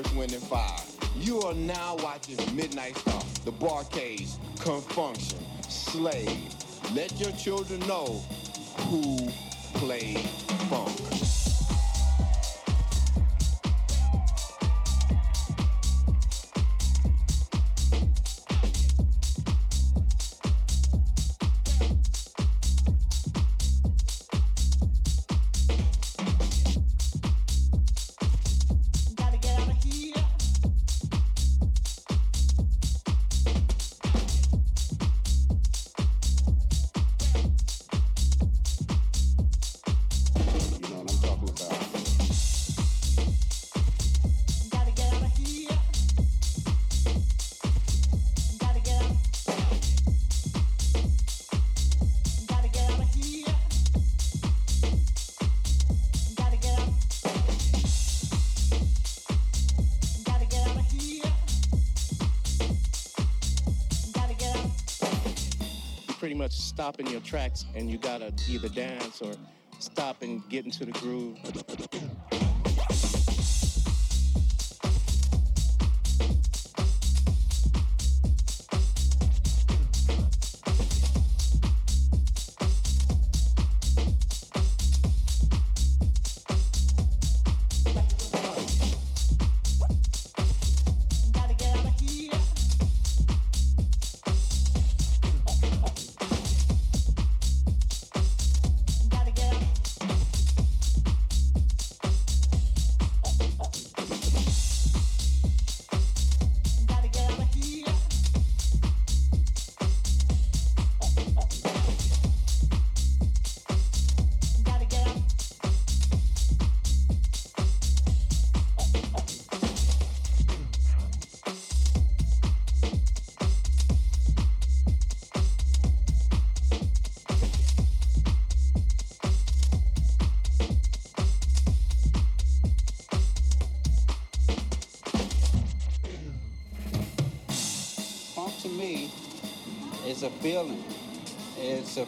Earth, Wind, and Fire. You are now watching Midnight Star, the Bar-Kays, Con-Funk Slave. Let your children know who played stop in your tracks and you gotta either dance or stop and get into the groove.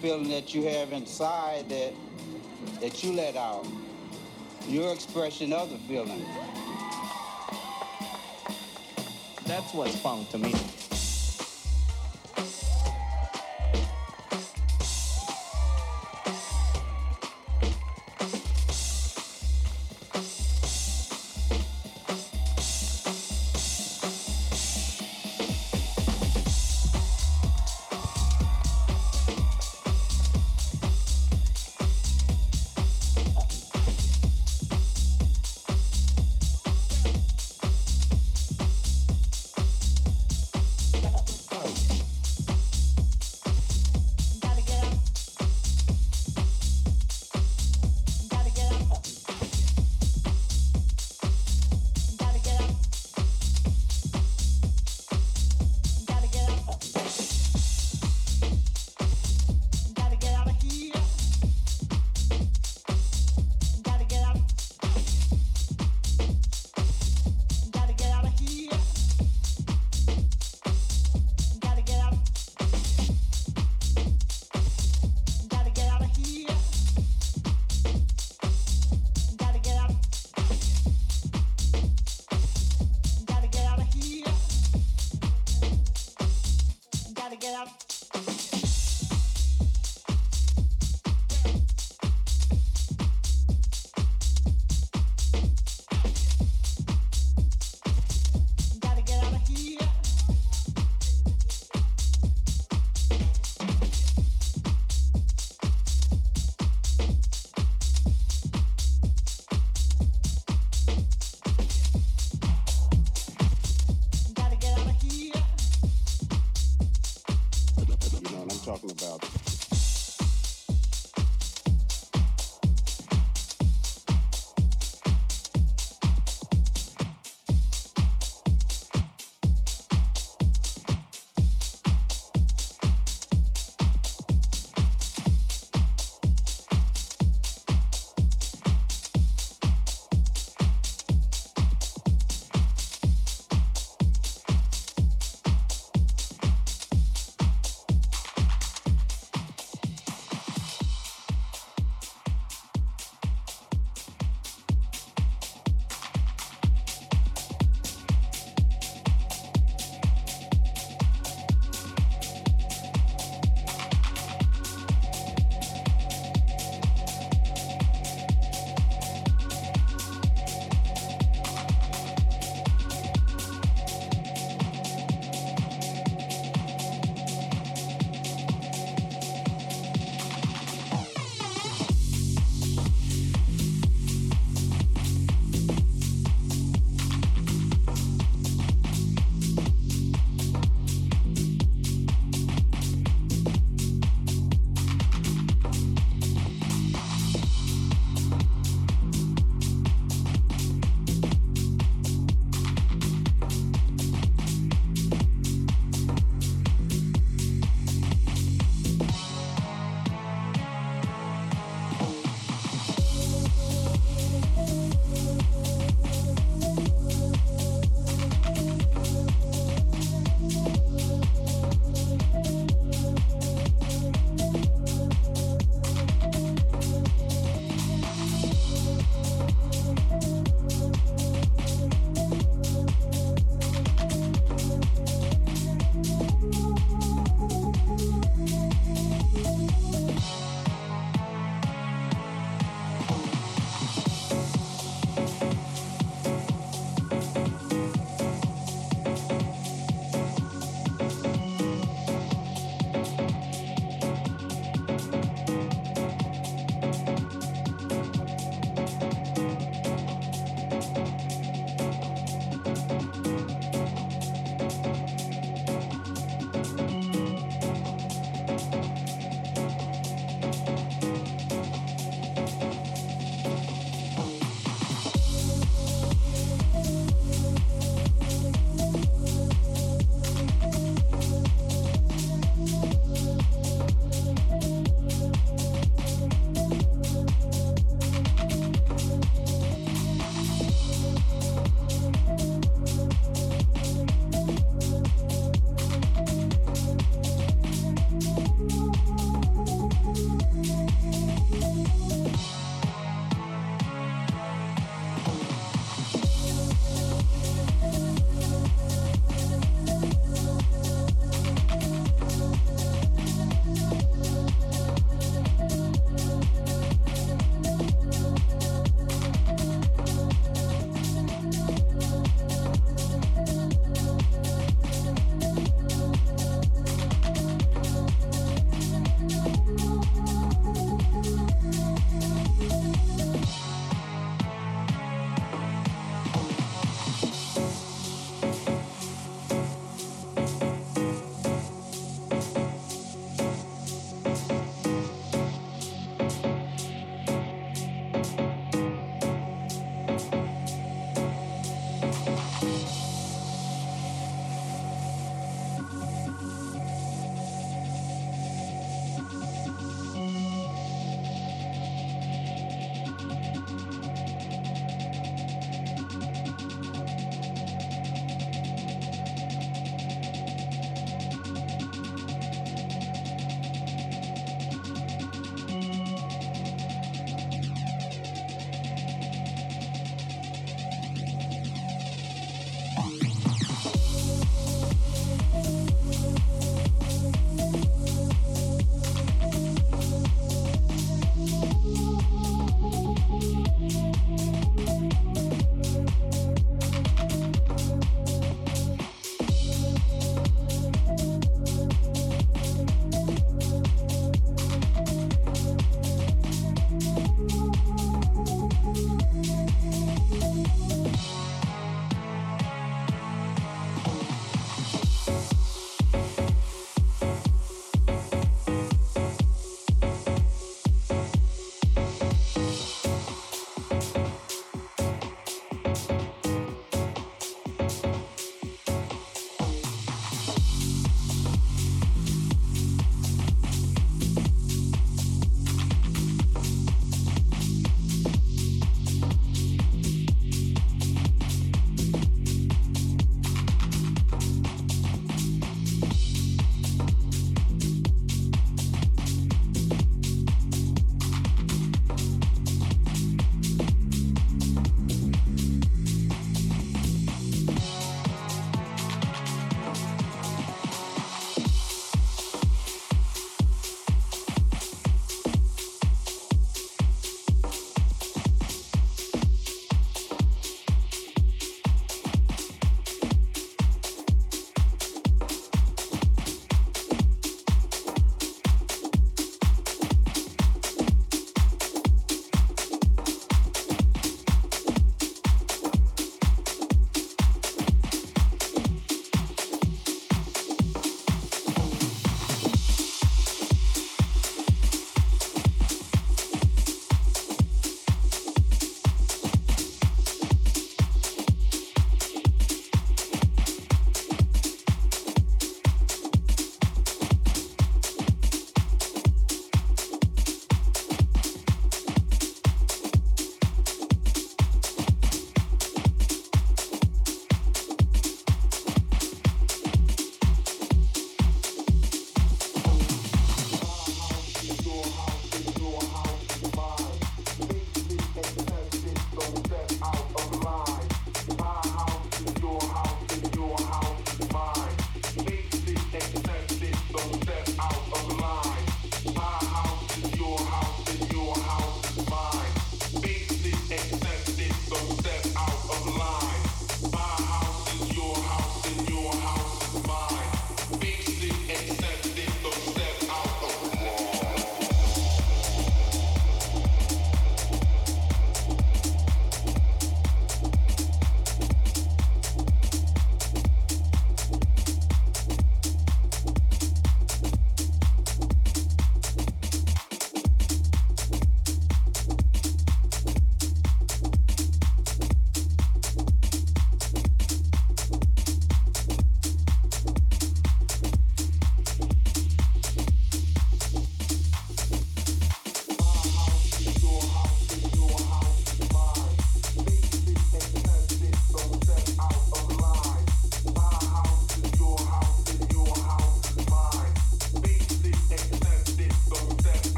Feeling that you have inside that that you let out. Your expression of the feeling. That's what's funk to me.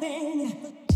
That.